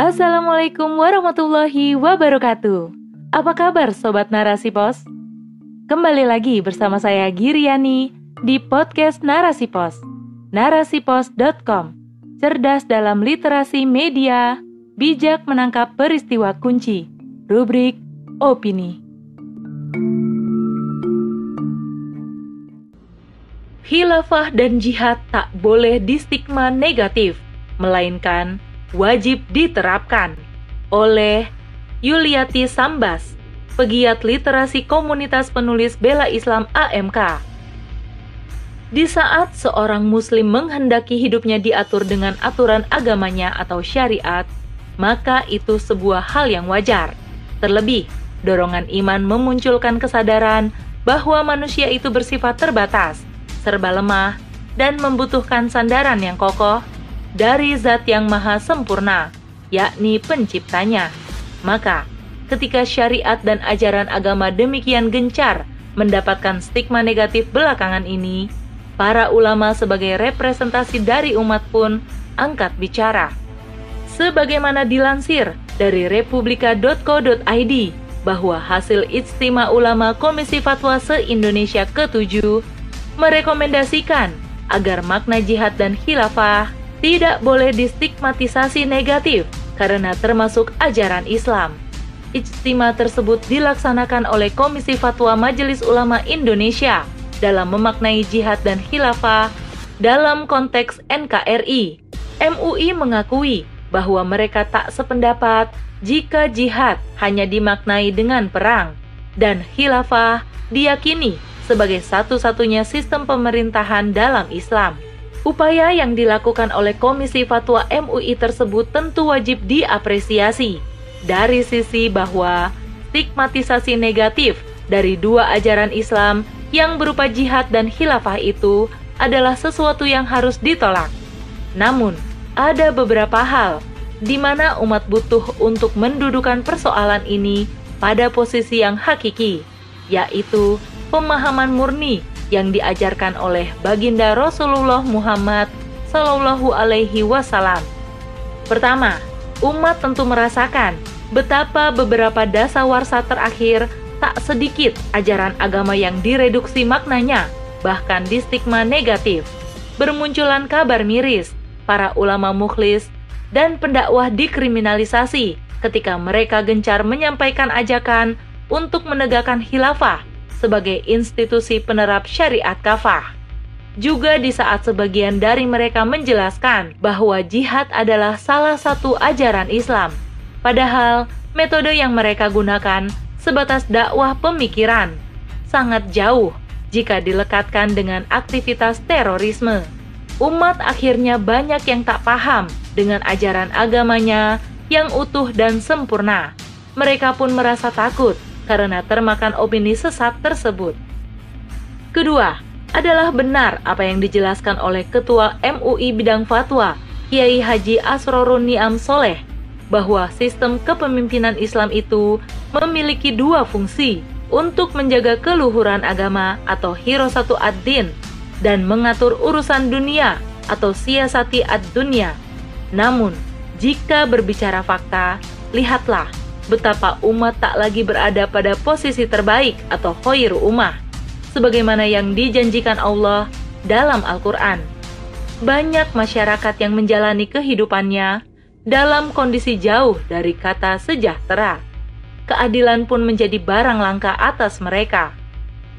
Assalamualaikum warahmatullahi wabarakatuh. Apa kabar sobat Narasi Pos? Kembali lagi bersama saya Giriani di podcast Narasi Pos. Narasipos.com. Cerdas dalam literasi media, bijak menangkap peristiwa kunci. Rubrik opini. Khilafah dan jihad tak boleh distigma negatif, melainkan wajib diterapkan oleh Yuliati Sambas, pegiat literasi komunitas penulis bela Islam AMK. Di saat seorang muslim menghendaki hidupnya diatur dengan aturan agamanya atau syariat, maka itu sebuah hal yang wajar. Terlebih, dorongan iman memunculkan kesadaran bahwa manusia itu bersifat terbatas serba lemah, dan membutuhkan sandaran yang kokoh dari zat yang maha sempurna, yakni penciptanya. Maka, ketika syariat dan ajaran agama demikian gencar mendapatkan stigma negatif belakangan ini, para ulama sebagai representasi dari umat pun angkat bicara. Sebagaimana dilansir dari republika.co.id bahwa hasil Ijtima Ulama Komisi Fatwa se-Indonesia ke-7 merekomendasikan agar makna jihad dan khilafah tidak boleh distigmatisasi negatif karena termasuk ajaran Islam. Ijtima tersebut dilaksanakan oleh Komisi Fatwa Majelis Ulama Indonesia dalam memaknai jihad dan khilafah dalam konteks NKRI. MUI mengakui bahwa mereka tak sependapat jika jihad hanya dimaknai dengan perang dan khilafah diyakini sebagai satu-satunya sistem pemerintahan dalam Islam. Upaya yang dilakukan oleh Komisi Fatwa MUI tersebut tentu wajib diapresiasi dari sisi bahwa stigmatisasi negatif dari dua ajaran Islam yang berupa jihad dan khilafah itu adalah sesuatu yang harus ditolak. Namun, ada beberapa hal di mana umat butuh untuk mendudukan persoalan ini pada posisi yang hakiki, yaitu pemahaman murni yang diajarkan oleh baginda Rasulullah Muhammad Sallallahu Alaihi Wasallam. Pertama, umat tentu merasakan betapa beberapa dasawarsa terakhir tak sedikit ajaran agama yang direduksi maknanya, bahkan di stigma negatif. Bermunculan kabar miris, para ulama mukhlis dan pendakwah dikriminalisasi ketika mereka gencar menyampaikan ajakan untuk menegakkan khilafah sebagai institusi penerap syariat kafah. Juga di saat sebagian dari mereka menjelaskan bahwa jihad adalah salah satu ajaran Islam, padahal metode yang mereka gunakan sebatas dakwah pemikiran, sangat jauh jika dilekatkan dengan aktivitas terorisme. Umat akhirnya banyak yang tak paham dengan ajaran agamanya yang utuh dan sempurna. Mereka pun merasa takut karena termakan opini sesat tersebut. Kedua, adalah benar apa yang dijelaskan oleh Ketua MUI Bidang Fatwa, Kiai Haji Asrorun Niam Soleh, bahwa sistem kepemimpinan Islam itu memiliki dua fungsi untuk menjaga keluhuran agama atau hirosatu ad-din dan mengatur urusan dunia atau siasati ad-dunia. Namun, jika berbicara fakta, lihatlah betapa umat tak lagi berada pada posisi terbaik atau khairu ummah, sebagaimana yang dijanjikan Allah dalam Al-Quran. Banyak masyarakat yang menjalani kehidupannya dalam kondisi jauh dari kata sejahtera. Keadilan pun menjadi barang langka atas mereka.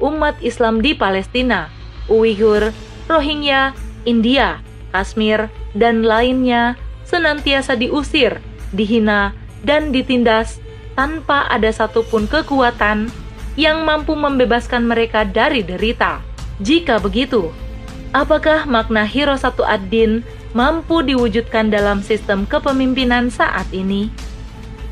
Umat Islam di Palestina, Uighur, Rohingya, India, Kashmir, dan lainnya senantiasa diusir, dihina, dan ditindas tanpa ada satupun kekuatan yang mampu membebaskan mereka dari derita. Jika begitu, apakah makna hero satu ad-din mampu diwujudkan dalam sistem kepemimpinan saat ini?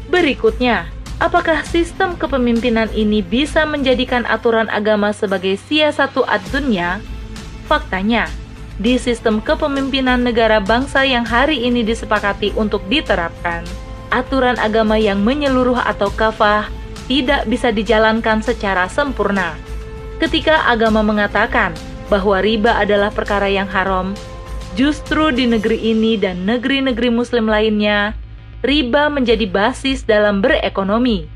Berikutnya, apakah sistem kepemimpinan ini bisa menjadikan aturan agama sebagai siasatu ad-dunya? Faktanya, di sistem kepemimpinan negara bangsa yang hari ini disepakati untuk diterapkan, aturan agama yang menyeluruh atau kafah tidak bisa dijalankan secara sempurna. Ketika agama mengatakan bahwa riba adalah perkara yang haram, justru di negeri ini dan negeri-negeri muslim lainnya, riba menjadi basis dalam berekonomi.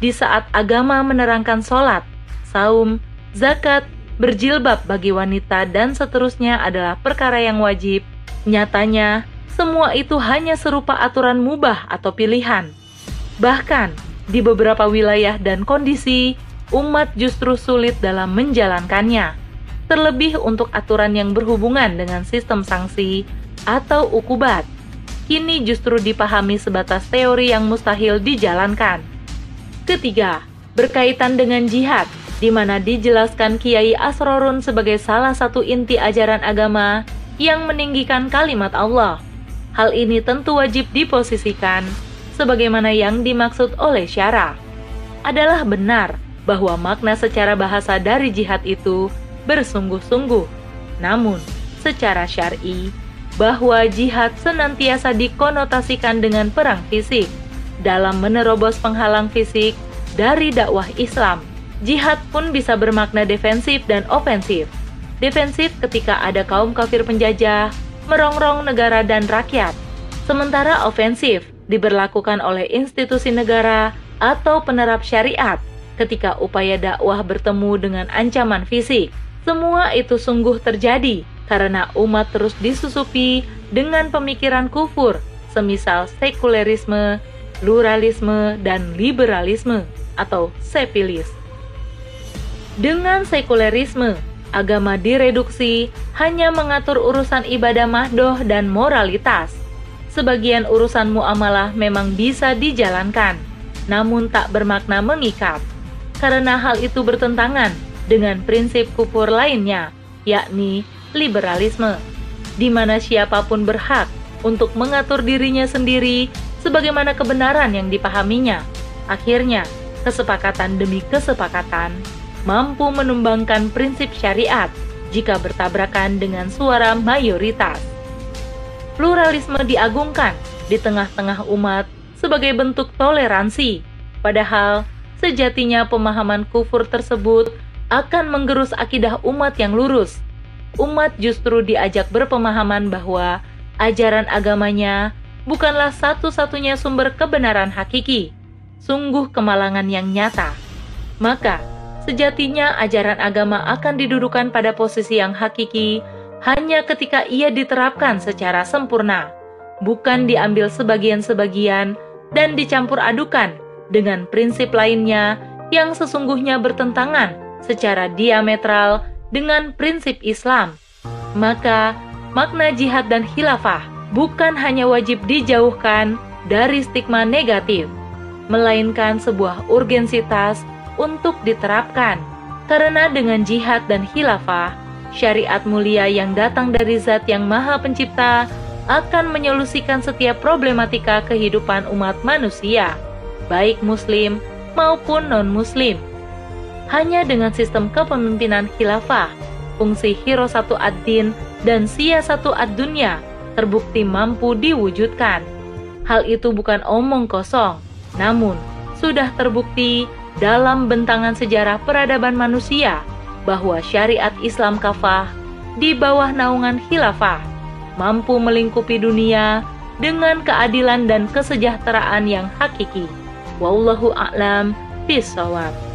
Di saat agama menerangkan sholat, saum, zakat, berjilbab bagi wanita, dan seterusnya adalah perkara yang wajib, nyatanya semua itu hanya serupa aturan mubah atau pilihan. Bahkan, di beberapa wilayah dan kondisi, umat justru sulit dalam menjalankannya. Terlebih untuk aturan yang berhubungan dengan sistem sanksi atau ukubat. Kini justru dipahami sebatas teori yang mustahil dijalankan. Ketiga, berkaitan dengan jihad, di mana dijelaskan Kiai Asrorun sebagai salah satu inti ajaran agama yang meninggikan kalimat Allah Hal ini tentu wajib diposisikan sebagaimana yang dimaksud oleh syara. Adalah benar bahwa makna secara bahasa dari jihad itu bersungguh-sungguh. Namun, secara syar'i, bahwa jihad senantiasa dikonotasikan dengan perang fisik dalam menerobos penghalang fisik dari dakwah Islam. Jihad pun bisa bermakna defensif dan ofensif. Defensif ketika ada kaum kafir penjajah merongrong negara dan rakyat. Sementara ofensif diberlakukan oleh institusi negara atau penerap syariat ketika upaya dakwah bertemu dengan ancaman fisik. Semua itu sungguh terjadi karena umat terus disusupi dengan pemikiran kufur, semisal sekulerisme, pluralisme, dan liberalisme atau sepilis. Dengan sekulerisme, agama direduksi hanya mengatur urusan ibadah mahdoh dan moralitas. Sebagian urusan muamalah memang bisa dijalankan, namun tak bermakna mengikat, karena hal itu bertentangan dengan prinsip kufur lainnya, yakni liberalisme, di mana siapa pun berhak untuk mengatur dirinya sendiri sebagaimana kebenaran yang dipahaminya. Akhirnya, kesepakatan demi kesepakatan mampu menumbangkan prinsip syariat jika bertabrakan dengan suara mayoritas. Pluralisme diagungkan di tengah-tengah umat sebagai bentuk toleransi, padahal sejatinya pemahaman kufur tersebut akan menggerus akidah umat yang lurus. Umat justru diajak berpemahaman bahwa ajaran agamanya bukanlah satu-satunya sumber kebenaran hakiki, sungguh kemalangan yang nyata. Maka, Sejatinya ajaran agama akan didudukan pada posisi yang hakiki hanya ketika ia diterapkan secara sempurna, bukan diambil sebagian-sebagian dan dicampur adukan dengan prinsip lainnya yang sesungguhnya bertentangan secara diametral dengan prinsip Islam. Maka, makna jihad dan khilafah bukan hanya wajib dijauhkan dari stigma negatif, melainkan sebuah urgensitas untuk diterapkan. Karena dengan jihad dan khilafah, syariat mulia yang datang dari zat yang maha pencipta akan menyolusikan setiap problematika kehidupan umat manusia, baik muslim maupun non-muslim. Hanya dengan sistem kepemimpinan khilafah, fungsi hero satu ad-din dan sia satu ad-dunya terbukti mampu diwujudkan. Hal itu bukan omong kosong, namun sudah terbukti dalam bentangan sejarah peradaban manusia bahwa syariat Islam kafah di bawah naungan khilafah mampu melingkupi dunia dengan keadilan dan kesejahteraan yang hakiki. Wallahu a'lam bishawab.